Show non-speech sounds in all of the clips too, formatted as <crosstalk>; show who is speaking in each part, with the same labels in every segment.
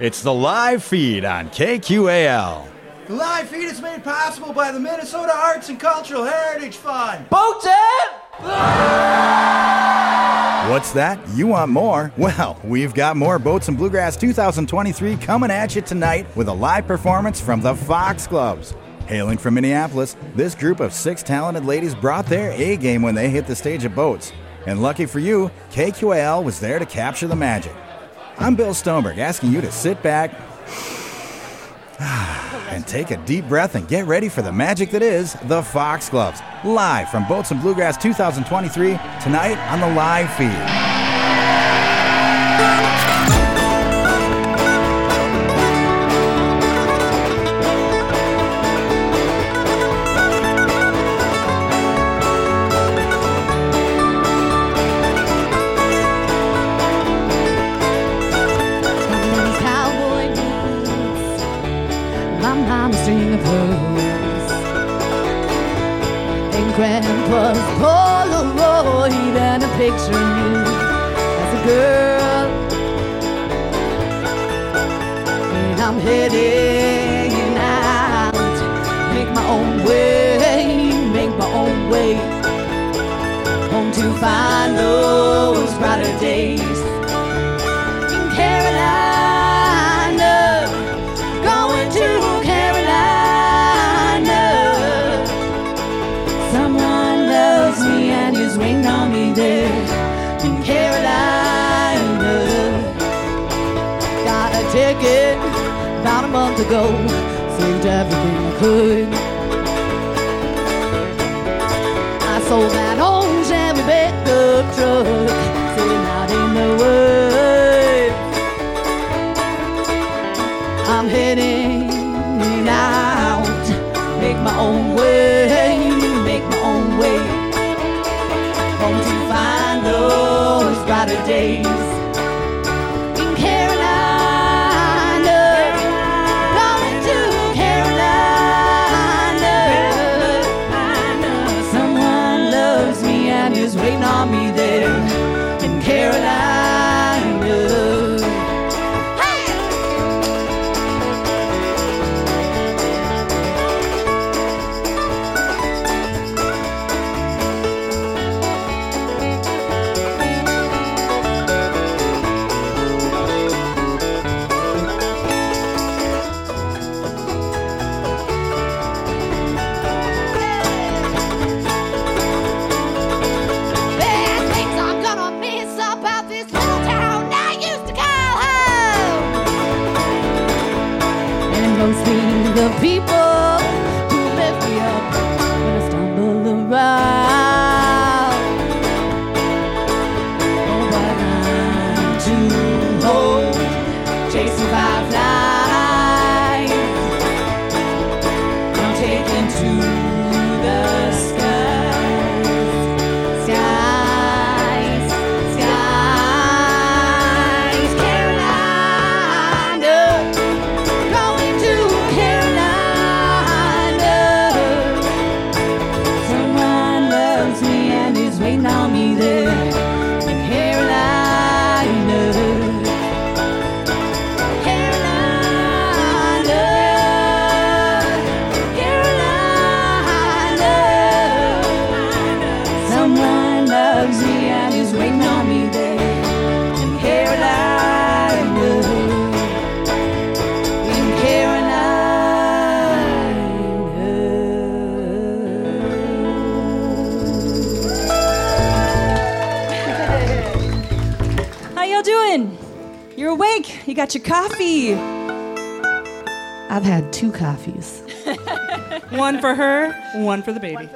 Speaker 1: It's the live feed on KQAL.
Speaker 2: The live feed is made possible by the Minnesota Arts and Cultural Heritage Fund.
Speaker 3: Boats
Speaker 1: What's that? You want more? Well, we've got more Boats and Bluegrass 2023 coming at you tonight with a live performance from the Foxgloves. Hailing from Minneapolis, this group of six talented ladies brought their A game when they hit the stage at Boats. And lucky for you, KQAL was there to capture the magic. I'm Bill Stoneberg, asking you to sit back and take a deep breath and get ready for the magic that is the Foxgloves. Live from Boats and Bluegrass 2023, tonight on the live feed.
Speaker 4: Ago, saved everything I could. I sold
Speaker 5: You got your coffee.
Speaker 4: I've had two coffees. <laughs>
Speaker 6: One for her, one for the baby.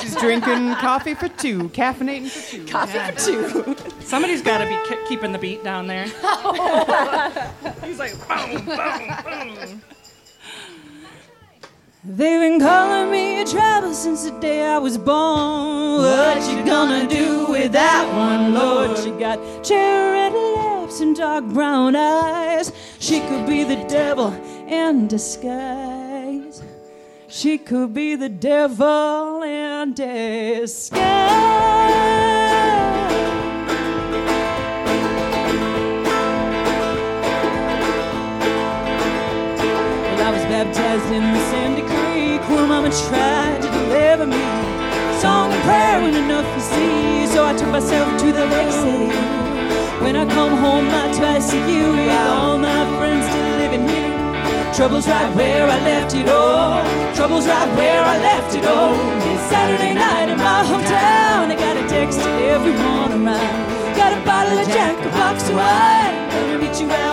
Speaker 6: She's drinking coffee for two, caffeinating for two.
Speaker 5: Coffee for two.
Speaker 6: Somebody's got to be ke- keeping the beat down there. <laughs> Oh. <laughs> He's like, boom, boom, boom.
Speaker 5: They've been calling me a trouble since the day I was born. What you gonna do with that one, Lord? You got cherry red lips and dark brown eyes. She could be the devil in disguise. She could be the devil in disguise. Well, I was baptized in the Sandy Creek where Mama tried to deliver me. Song and prayer ain't enough, you see, so I took myself to the big city. When I come home, I try to see you with all my friends still living here. Trouble's right where I left it all. Trouble's right where I left it all. It's Saturday night in my hometown. I got a text to everyone around. Got a bottle of Jack, a box of wine. Gonna meet you out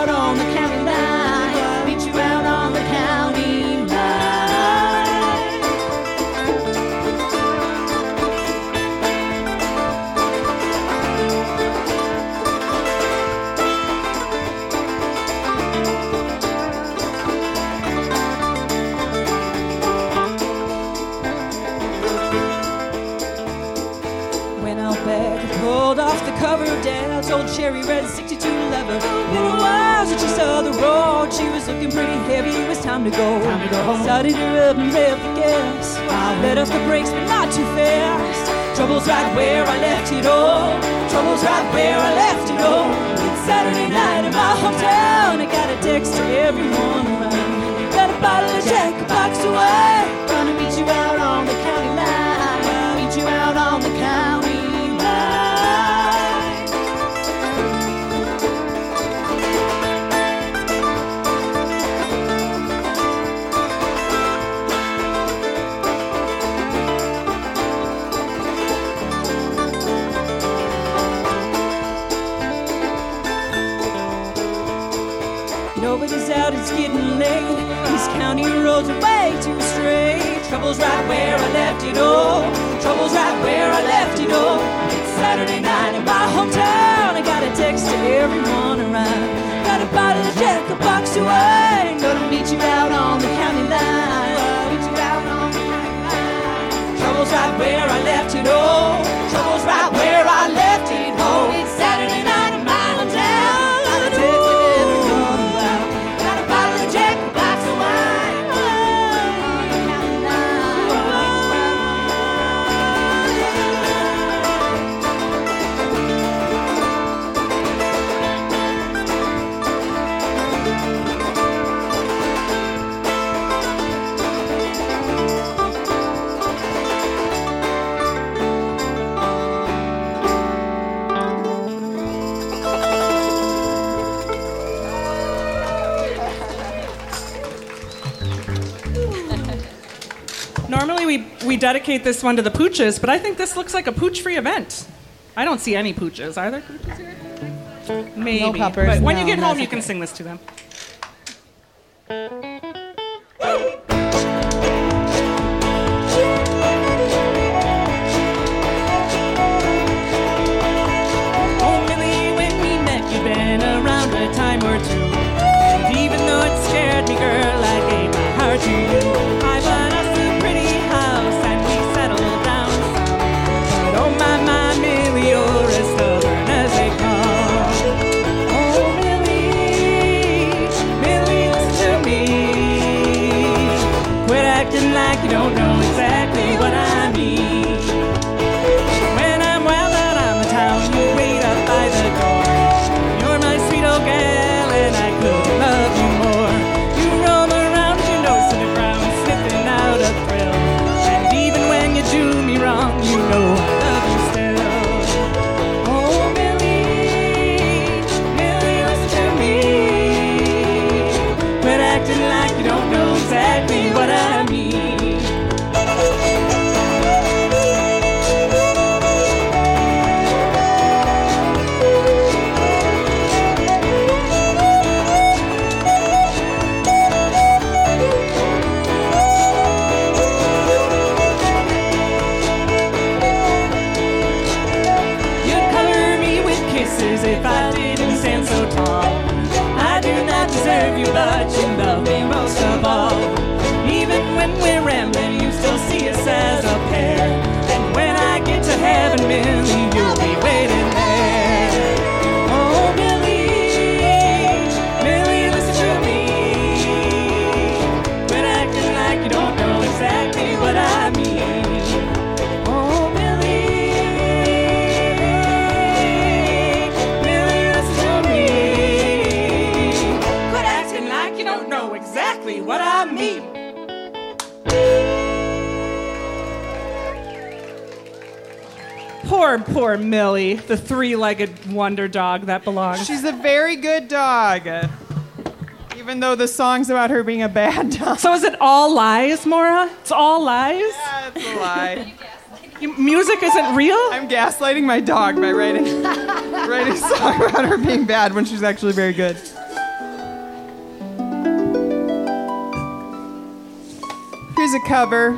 Speaker 5: cherry red 62 leather. Been a while since she saw the road. She was looking pretty heavy. It was time to go. Time to go home. Started her up and rev the gas. I let off the brakes, but not too fast. Trouble's right where I left it all. Trouble's right where I left it all. It's Saturday night in my hometown. I got a text to everyone around. Got a bottle of Jack, a box of wine. Trouble's right where I left it all. Trouble's right where I left it all. It's Saturday night in my hometown. I got a text to everyone around. Got a bottle of Jack, a box of wine. Gonna meet you out on the county line. Meet you out on the county line. Trouble's right where I left it all.
Speaker 6: Dedicate this one to the pooches, but I think this looks like a pooch-free event. I don't see any pooches. Are there pooches here? Maybe.
Speaker 3: No puppers,
Speaker 6: but when you get home, you can sing this to them. the three legged wonder dog that belongs.
Speaker 3: She's a very good dog. Even though the song's about her being a bad <laughs> dog.
Speaker 6: So is it all lies, Mora? It's all lies?
Speaker 3: Yeah, it's a lie.
Speaker 6: you, music isn't real?
Speaker 3: I'm gaslighting my dog by writing, <laughs> writing a song about her being bad when she's actually very good. Here's a cover,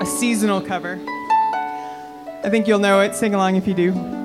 Speaker 3: a seasonal cover. I think you'll know it. Sing along if you do.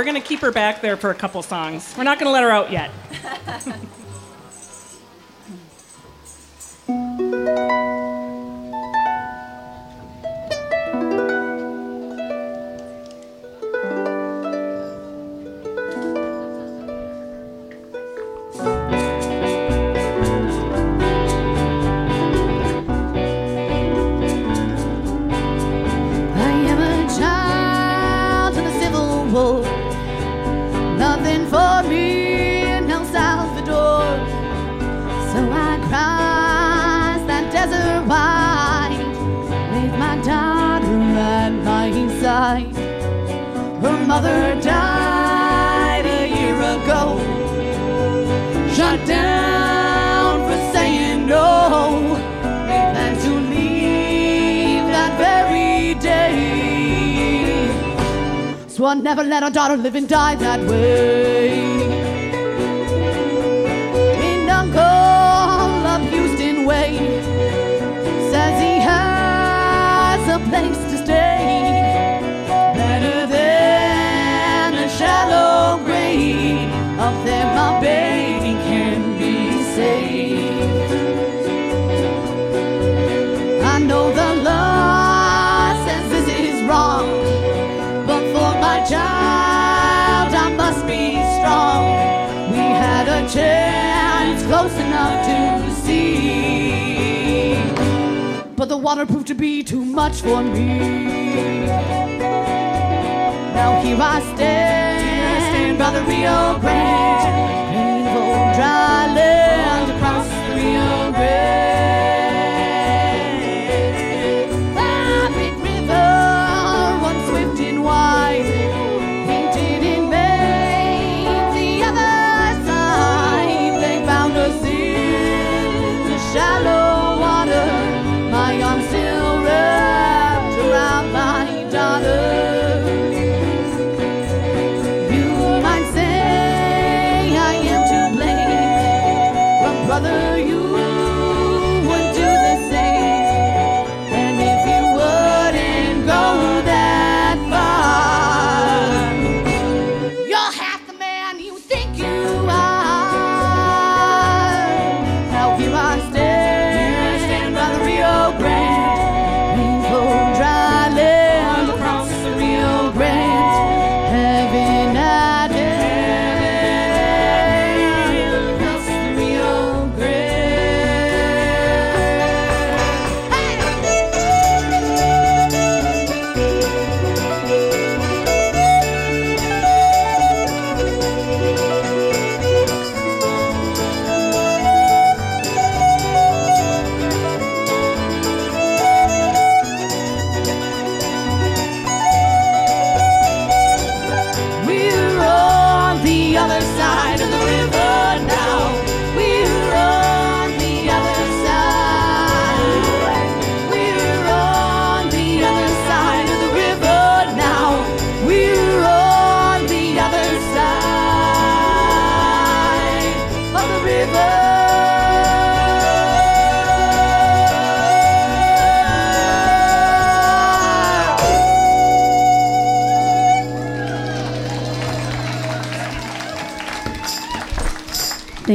Speaker 3: We're
Speaker 6: going to keep her back there for a couple songs. We're not going to let her out yet.
Speaker 4: Wide with my daughter at my side. Her mother died a year ago. Shut down for saying no. We plan to leave that very day. So I never let our daughter live and die that way. Water proved to be too much for me. Now here I stand by the Rio Grande, painful dry land across the Rio Grande.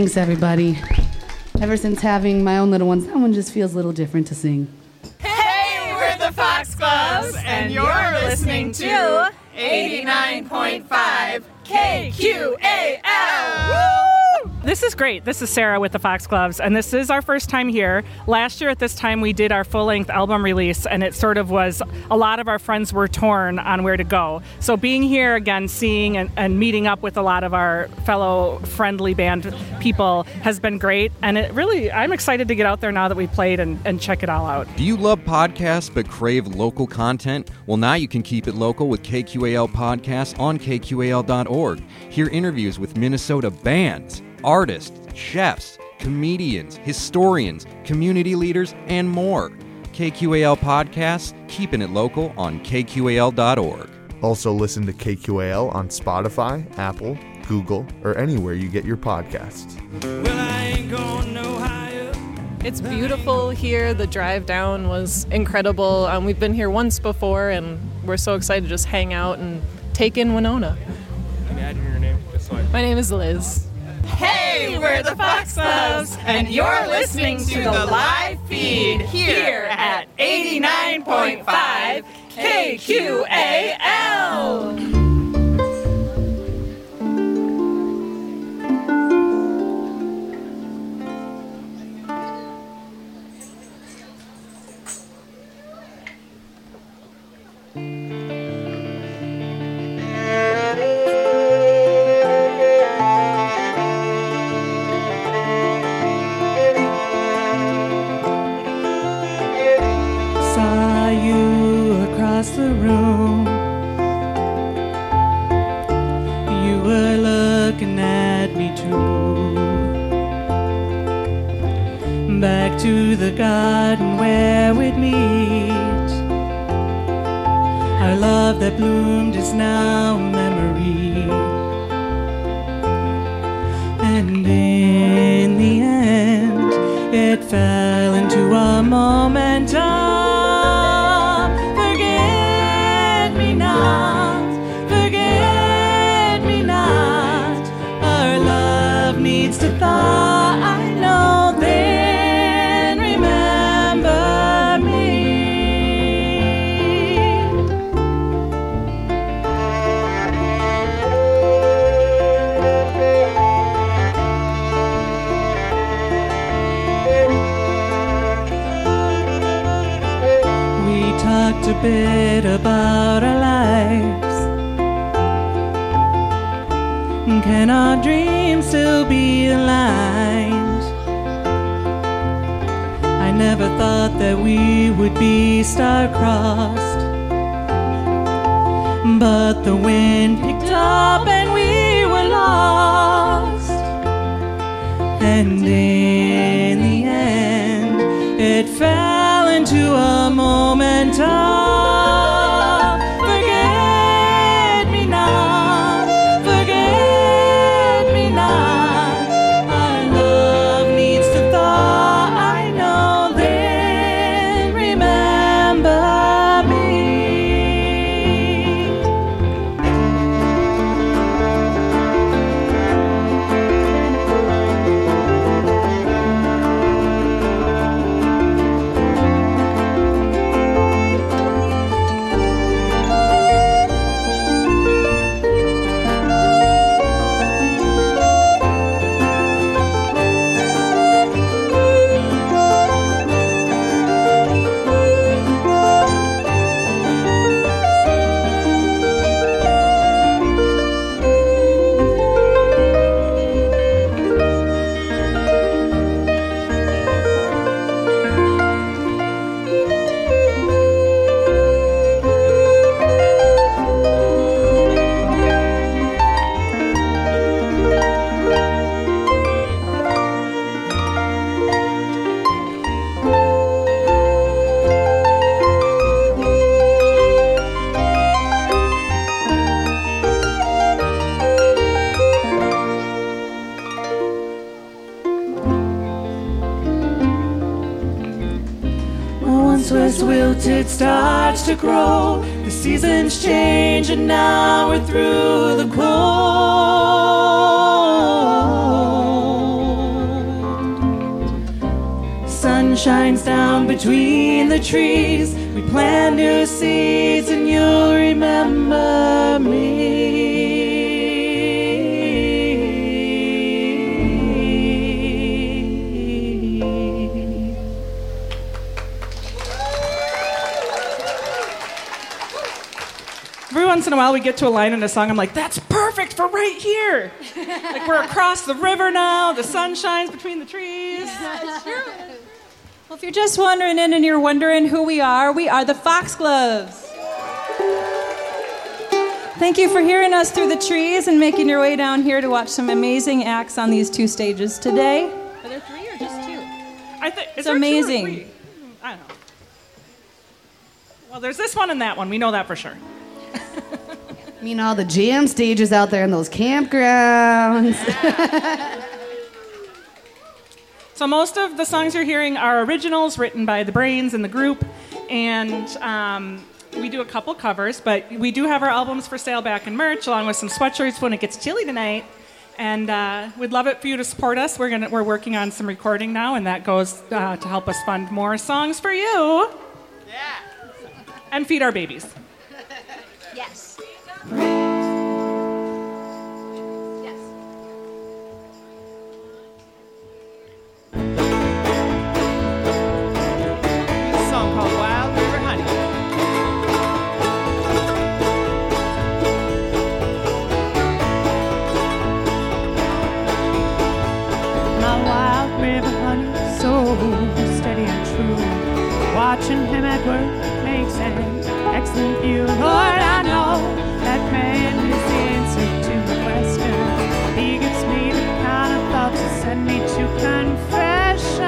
Speaker 4: Thanks, everybody. Ever since having my own little ones, that one just feels a little different to sing.
Speaker 3: Hey, we're the Foxgloves, and you're listening to 89.5 KQAL.
Speaker 6: This is great. This is Sarah with the Foxgloves, and this is our first time here. Last year at this time, we did our full length album release, and it sort of was a lot of our friends were torn on where to go. So, being here again, seeing and, and meeting up with a lot of our fellow friendly band people has been great. And it really, I'm excited to get out there now that we've played and, and check it all out.
Speaker 7: Do you love podcasts but crave local content? Well, now you can keep it local with KQAL Podcasts on KQAL.org. Hear interviews with Minnesota bands, artists, chefs, comedians, historians, community leaders, and more. KQAL Podcasts, keeping it local on KQAL.org.
Speaker 8: Also, listen to KQAL on Spotify, Apple, Google, or anywhere you get your podcasts.
Speaker 3: Well, I ain't going no higher.
Speaker 9: It's beautiful here. The drive down was incredible. Um, we've been here once before, and we're so excited to just hang out and take in Winona.
Speaker 10: Imagine your name. Just so I-
Speaker 9: My name is Liz.
Speaker 6: Hey, we're the Foxgloves, and you're listening to the live feed here at 89.5 KQAL.
Speaker 5: Fell into a moment of bit about our lives. Can our dreams still be aligned? I never thought that we would be star-crossed. But the wind picked up and we were lost. And in the end, it fell into a moment of now we're through the cold. Sun shines down between the trees. We plant new seeds, in a while, we get to a line in a song. I'm like, "That's perfect for right here." <laughs> like we're across the river now. The sun shines between the trees.
Speaker 11: Well, if you're just wandering in and you're wondering who we are, we are the Foxgloves. Thank you for hearing us through the trees and making your way down here to watch some amazing acts on these two stages today. Are there three or just two?
Speaker 5: I think
Speaker 11: It's amazing.
Speaker 5: Hmm, I don't know. Well, there's this one and that one. We know that for sure.
Speaker 4: I mean, all the jam stages out there in those campgrounds. <laughs>
Speaker 11: So most of the songs you're hearing are originals written by the Brains and the group, and um, we do a couple covers. But we do have our albums for sale back in merch, along with some sweatshirts when it gets chilly tonight. And uh, we'd love it for you to support us. We're gonna we're working on some recording now, and that goes uh, to help us fund more songs for you. Yeah. And feed our babies.
Speaker 5: Work makes an excellent view. Lord, I know that man is the answer to my question. He gives me the kind of thought to send me to confession.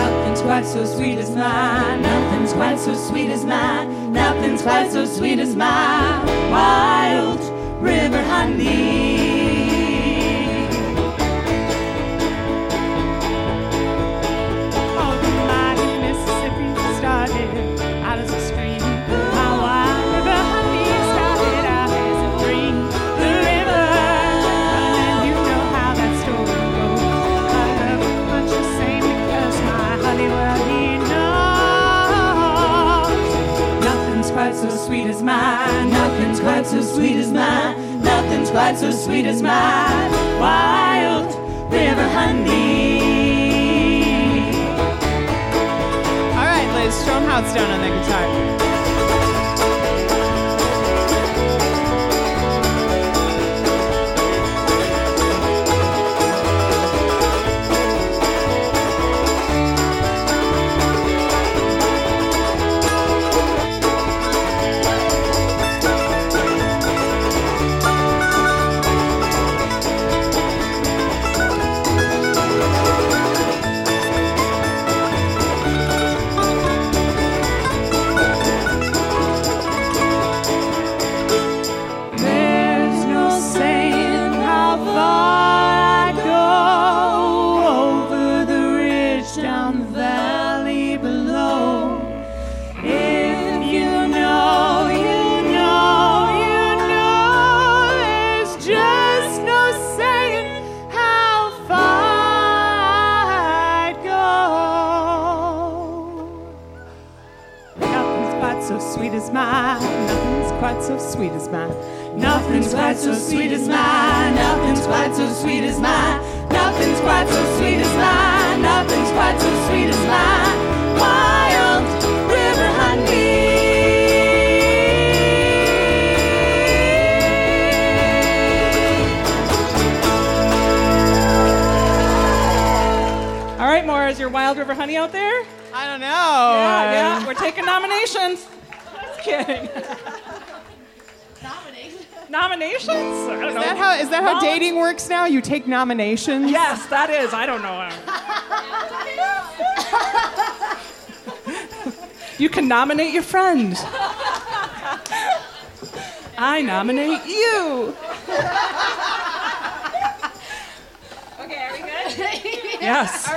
Speaker 3: Nothing's quite so sweet as mine. Nothing's quite so sweet as mine. Nothing's quite so sweet as my wild river honey. Sweet as mine. Nothing's quite so sweet as mine. Nothing's quite so sweet as mine. wild river honey. All right, Liz, show them how it's done on the guitar.
Speaker 11: Nominations? Yes, that is. I don't know. you can nominate your friend. I nominate you.
Speaker 5: Okay, are we good?
Speaker 11: Yes.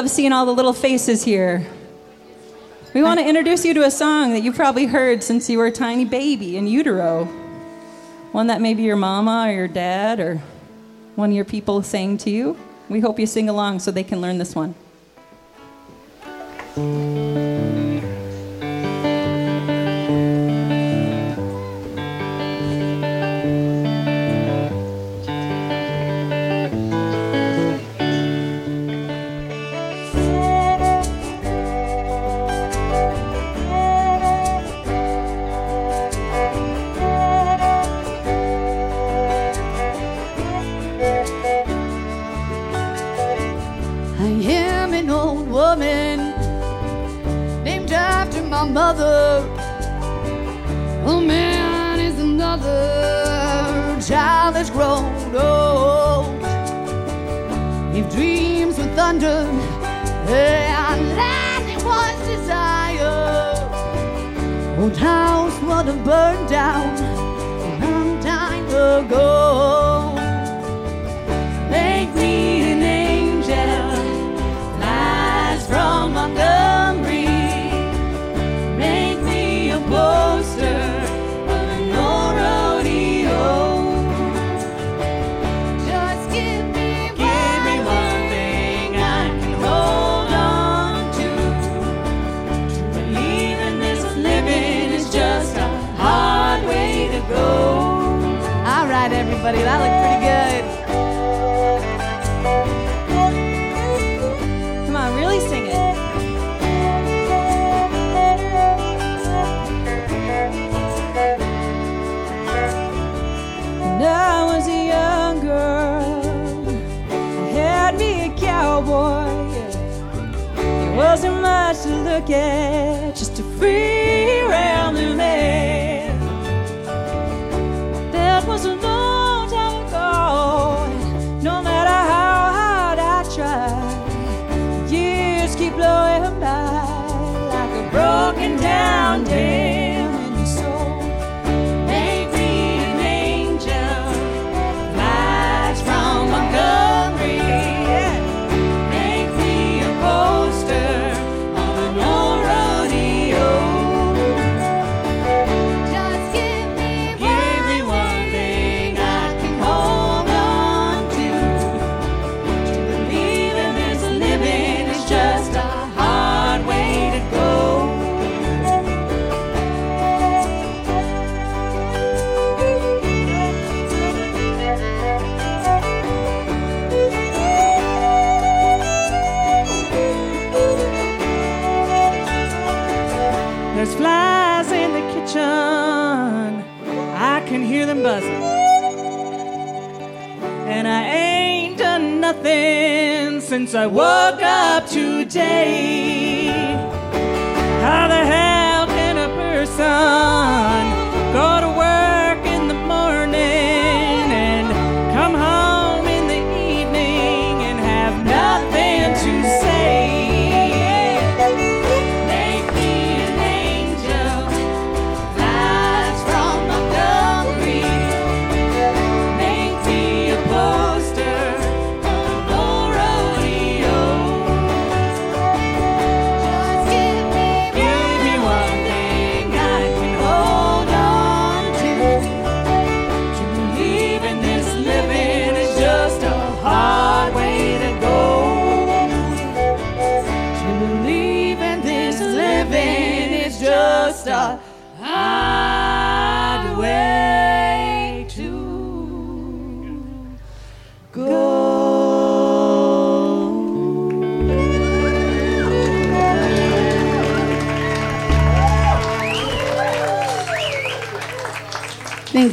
Speaker 5: love seeing all the little faces here. We want to introduce you to a song that you probably heard since you were a tiny baby in utero. One that maybe your mama or your dad or one of your people sang to you. We hope you sing along so they can learn this one. cowboy. He wasn't much to look at, just a free rounding man.
Speaker 6: since I woke up today. How the hell can a person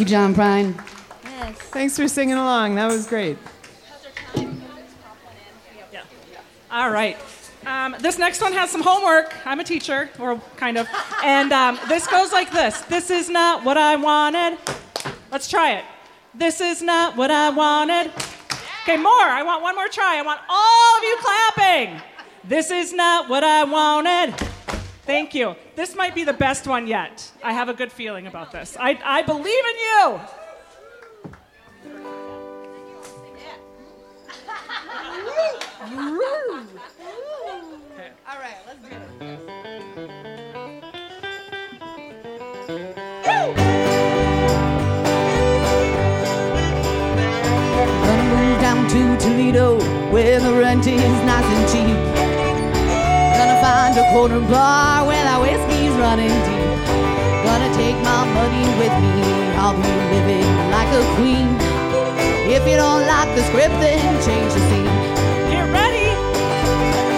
Speaker 4: John Prine. Yes.
Speaker 12: Thanks for singing along. That was great. Yeah.
Speaker 11: All right. Um, this next one has some homework. I'm a teacher, or kind of. And um, this goes like this This is not what I wanted. Let's try it. This is not what I wanted. Okay, more. I want one more try. I want all of you clapping. This is not what I wanted. Thank you. This might be the best one yet. I have a good feeling about this. I, I believe in you.
Speaker 4: All right, let's do it. Gonna move down to Toledo where the rent is nice and cheap. Find a corner bar where that whiskey's running deep. Gonna take my money with me, I'll be living like a queen. If you don't like the script, then change the scene.
Speaker 11: Get ready.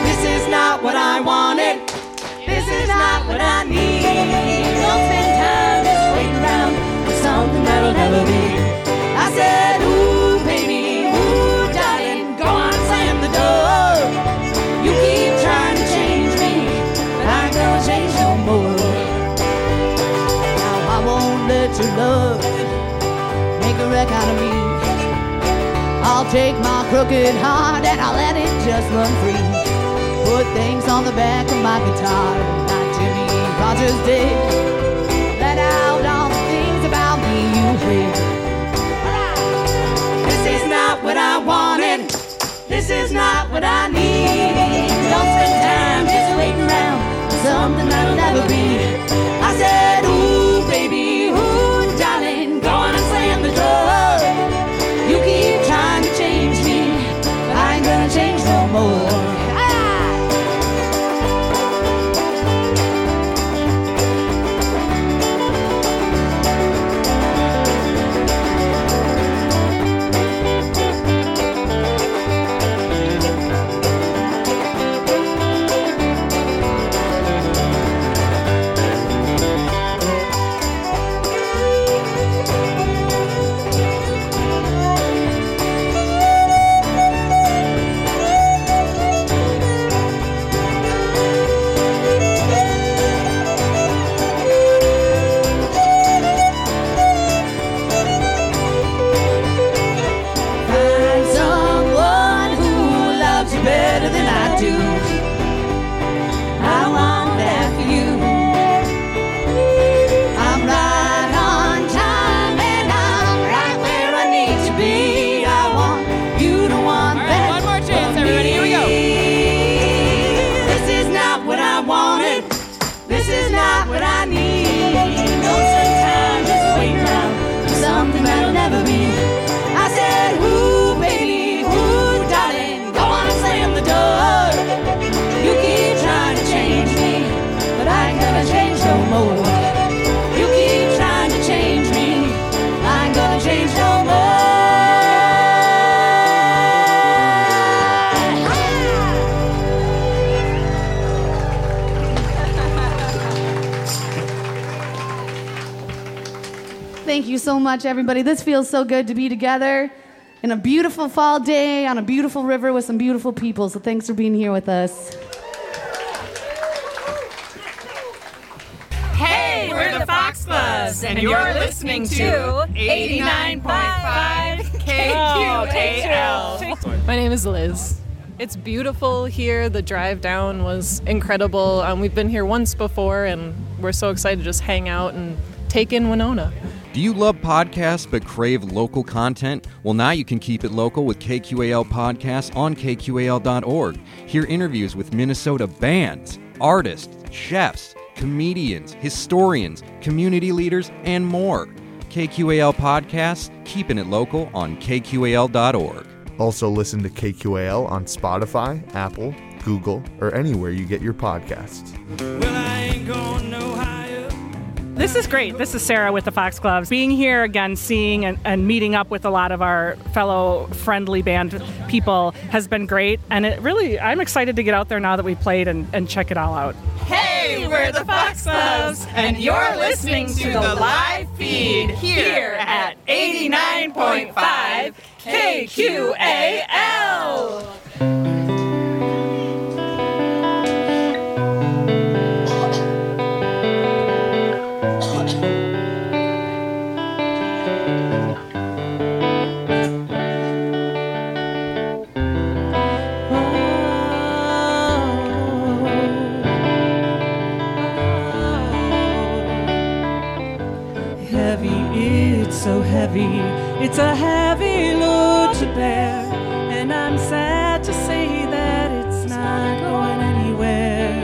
Speaker 4: This is not what I wanted. This is not what I need. Wreck out of me. I'll take my crooked heart and I'll let it just run free. Put things on the back of my guitar like Jimmie Rodgers did. Let out all the things about me you hate. This is not what I wanted. This is not what I need. Don't spend time just waiting around for something that'll never be. I said, so much, everybody. This feels so good to be together in a beautiful fall day on a beautiful river with some beautiful people. So thanks for being here with us.
Speaker 6: Hey, we're the Foxgloves, and you're listening to 89.5 KQAL.
Speaker 9: My name is Liz. It's beautiful here. The drive down was incredible. Um, we've been here once before, and we're so excited to just hang out and take in Winona.
Speaker 7: Do you love podcasts but crave local content? Well, now you can keep it local with KQAL Podcasts on KQAL.org. Hear interviews with Minnesota bands, artists, chefs, comedians, historians, community leaders, and more. KQAL Podcasts, keeping it local on KQAL.org.
Speaker 8: Also, listen to KQAL on Spotify, Apple, Google, or anywhere you get your podcasts.
Speaker 11: This is great. This is Sarah with the Foxgloves. Being here again, seeing and, and meeting up with a lot of our fellow friendly band people has been great. And it really, I'm excited to get out there now that we've played and, and check it all out.
Speaker 6: Hey, we're the Foxgloves, and you're listening to the live feed here at 89.5 KQAL.
Speaker 5: A heavy load to bear. And I'm sad to say that it's not going anywhere.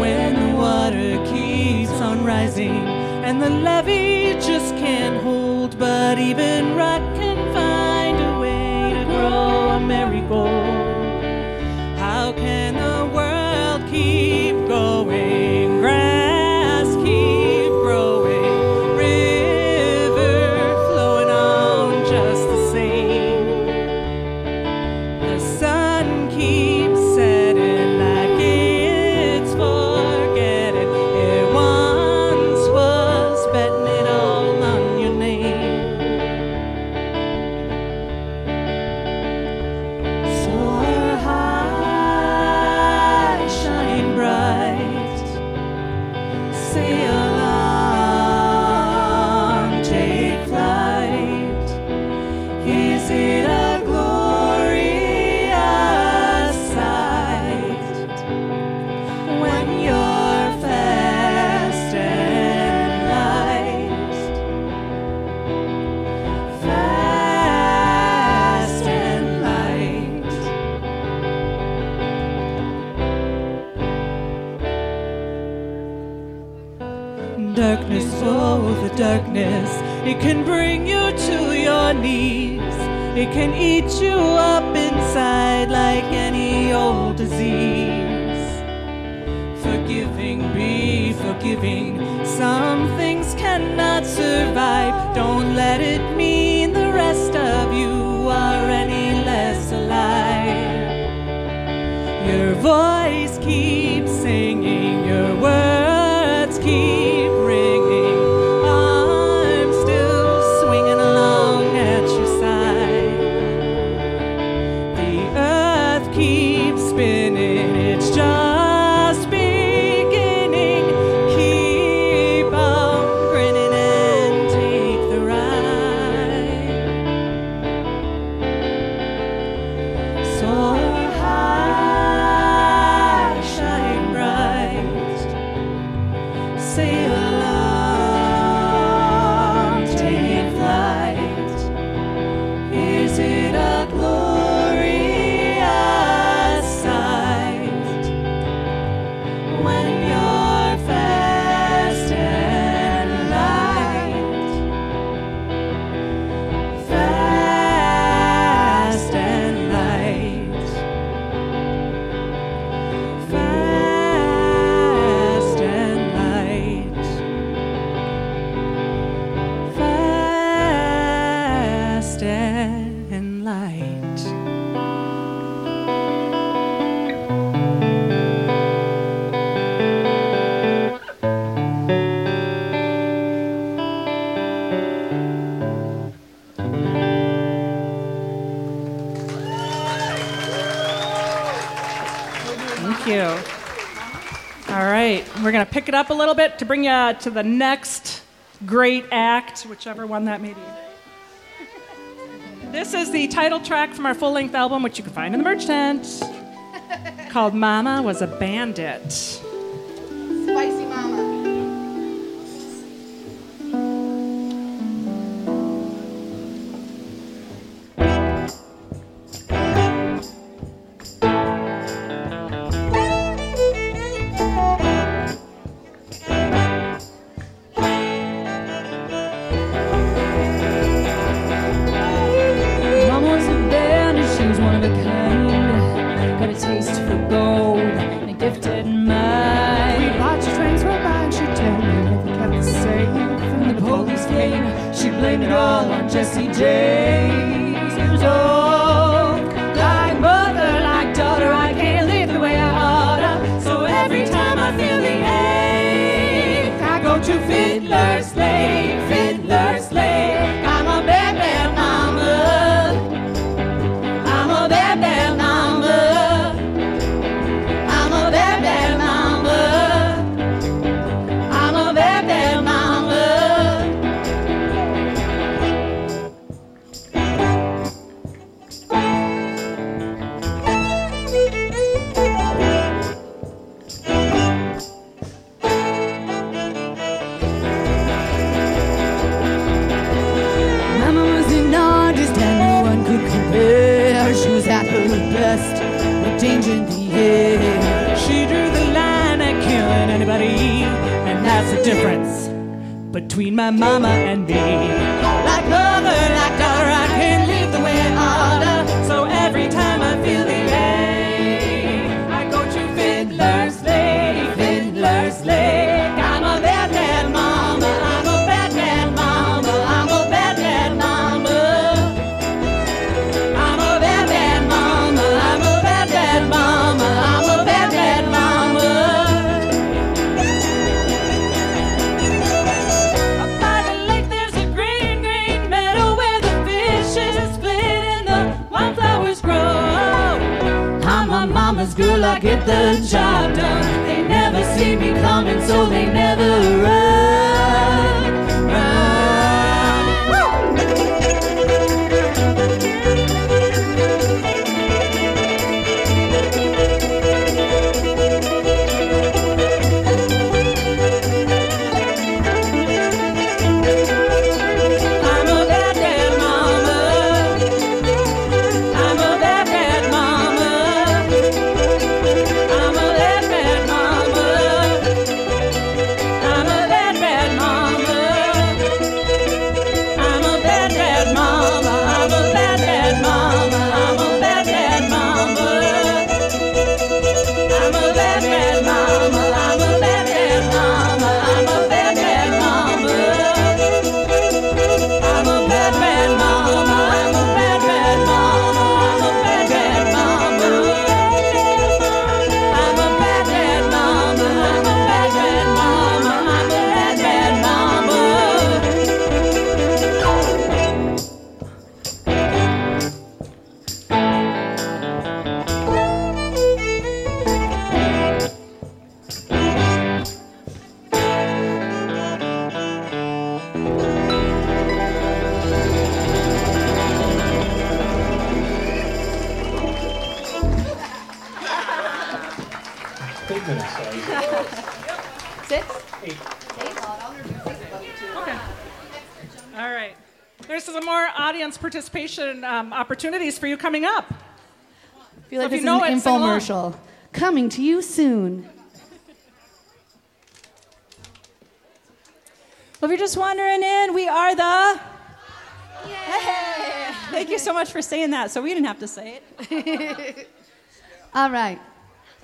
Speaker 5: When the water keeps on rising and the levee just can't hold, but even rut darkness. It can bring you to your knees. It can eat you up inside like any old disease. Forgiving, be forgiving. Some things cannot survive. Don't let it mean the rest of you are any less alive. Your voice
Speaker 11: Thank you. All right, we're going to pick it up a little bit to bring you to the next great act, whichever one that may be. This is the title track from our full length album, which you can find in the merch tent, <laughs> called Mama Was a Bandit.
Speaker 5: My mama and me.
Speaker 11: Um, opportunities for you coming up.
Speaker 4: I feel like
Speaker 11: So if
Speaker 4: this
Speaker 11: you know
Speaker 4: is an
Speaker 11: it,
Speaker 4: infomercial. Coming to you soon.
Speaker 5: Well, if you're just wandering in, we are the. Hey! <laughs> Thank you so much for saying that, so we didn't have to say it. <laughs>
Speaker 4: All right.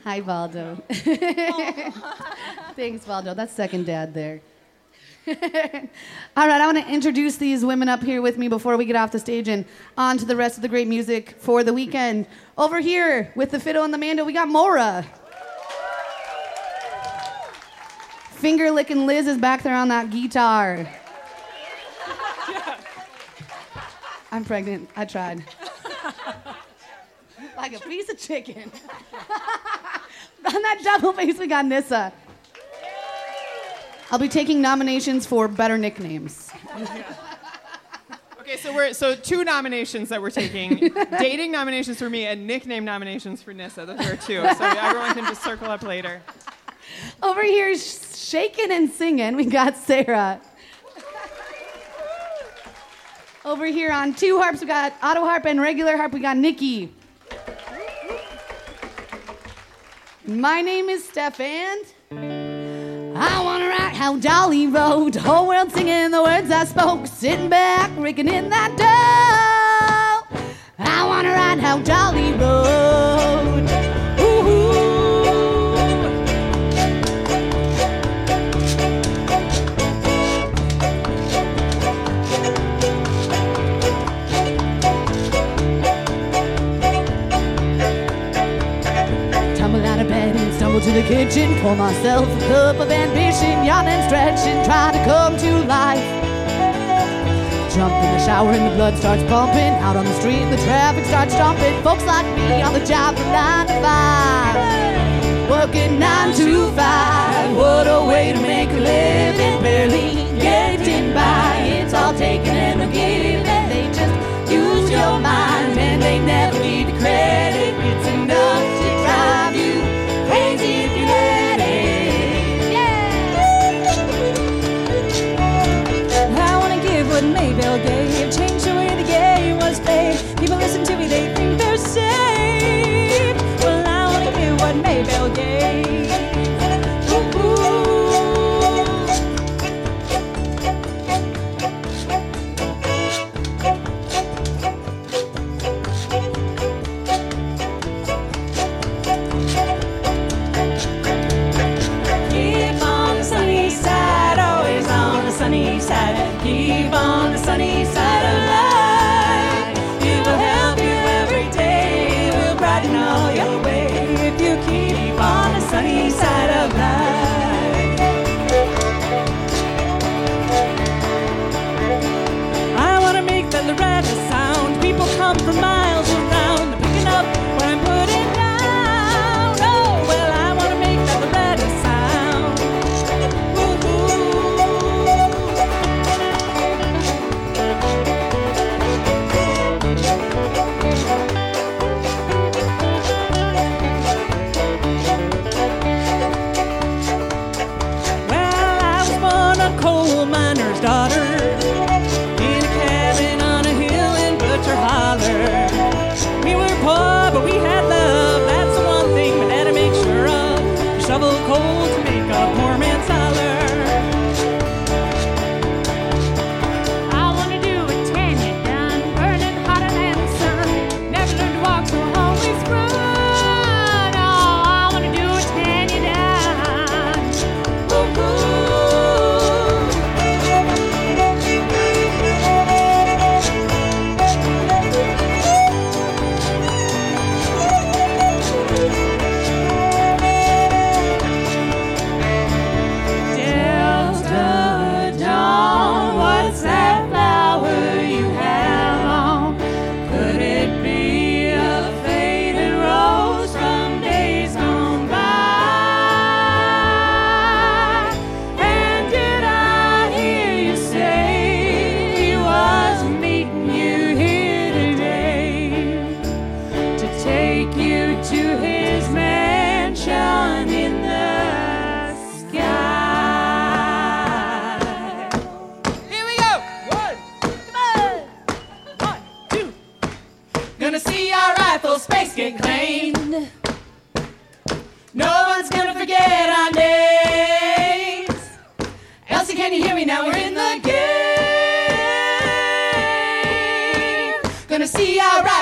Speaker 4: Hi, Valdo. <laughs> Thanks, Valdo. That's second dad there. <laughs> All right, I want to introduce these women up here with me before we get off the stage and on to the rest of the great music for the weekend. Over here with the fiddle and the mando, we got Mora. Finger licking Liz is back there on that guitar. <laughs> I'm pregnant. I tried. like a piece of chicken. <laughs> on that double bass, we got Nissa. I'll be taking nominations for better nicknames.
Speaker 12: Okay, so we're so two nominations that we're taking: <laughs> dating nominations for me and nickname nominations for Nissa. Those are two. So <laughs> everyone can just circle up later.
Speaker 4: Over here, sh- shaking and singing, we got Sarah. Over here on two harps, we got auto harp and regular harp, we got Nikki. My name is Stefan. I wanna write how Dolly wrote, whole world singing the words I spoke, sitting back, raking in that dough. I wanna write how Dolly rode. To the kitchen. Pour myself a cup of ambition. Yawn and stretch and try to come to life. Jump in the shower and the blood starts pumping. Out on the street and the traffic starts jumping. Folks like me on the job from nine to five. Working nine to five. What a way to make a living. Barely getting by. It's all taken and no. They just use your mind and they never need the credit. It's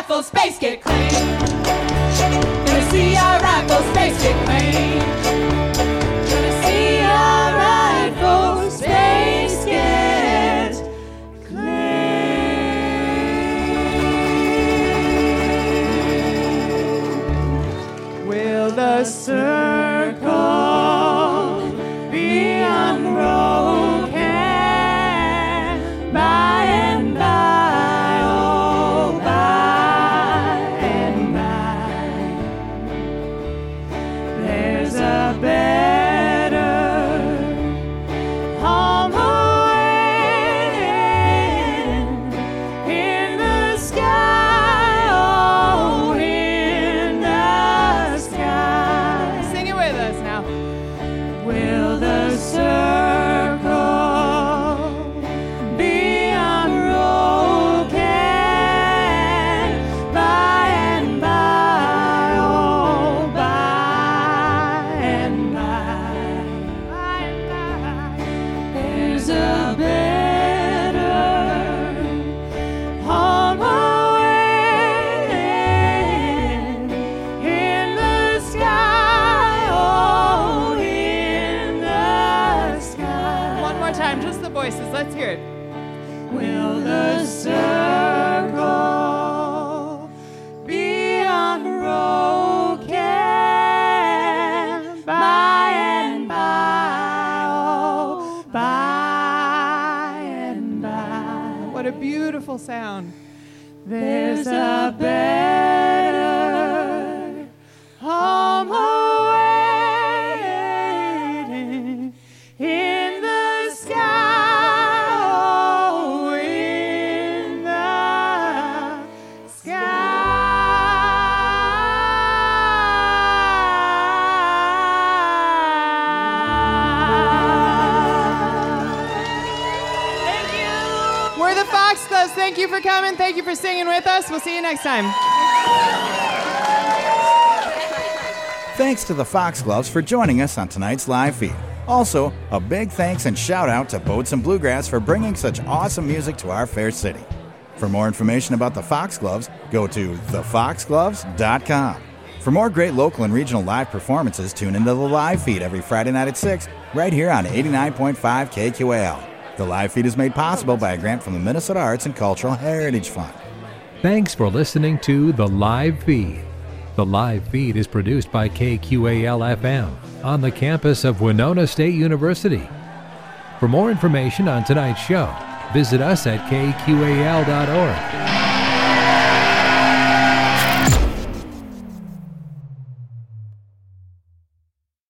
Speaker 13: rifles, space get clean. Gonna see our rifles, space get
Speaker 5: clean. singing with us. We'll see you next time.
Speaker 1: Thanks to the Foxgloves for joining us on tonight's live feed. Also, a big thanks and shout out to Boats and Bluegrass for bringing such awesome music to our fair city. For more information about the Foxgloves, go to thefoxgloves.com. For more great local and regional live performances, tune into the live feed every Friday night at 6, right here on 89.5 KQAL. The live feed is made possible by a grant from the Minnesota Arts and Cultural Heritage Fund.
Speaker 14: Thanks for listening to The Live Feed. The live feed is produced by KQAL FM on the campus of Winona State University. For more information on tonight's show, visit us at kqal.org.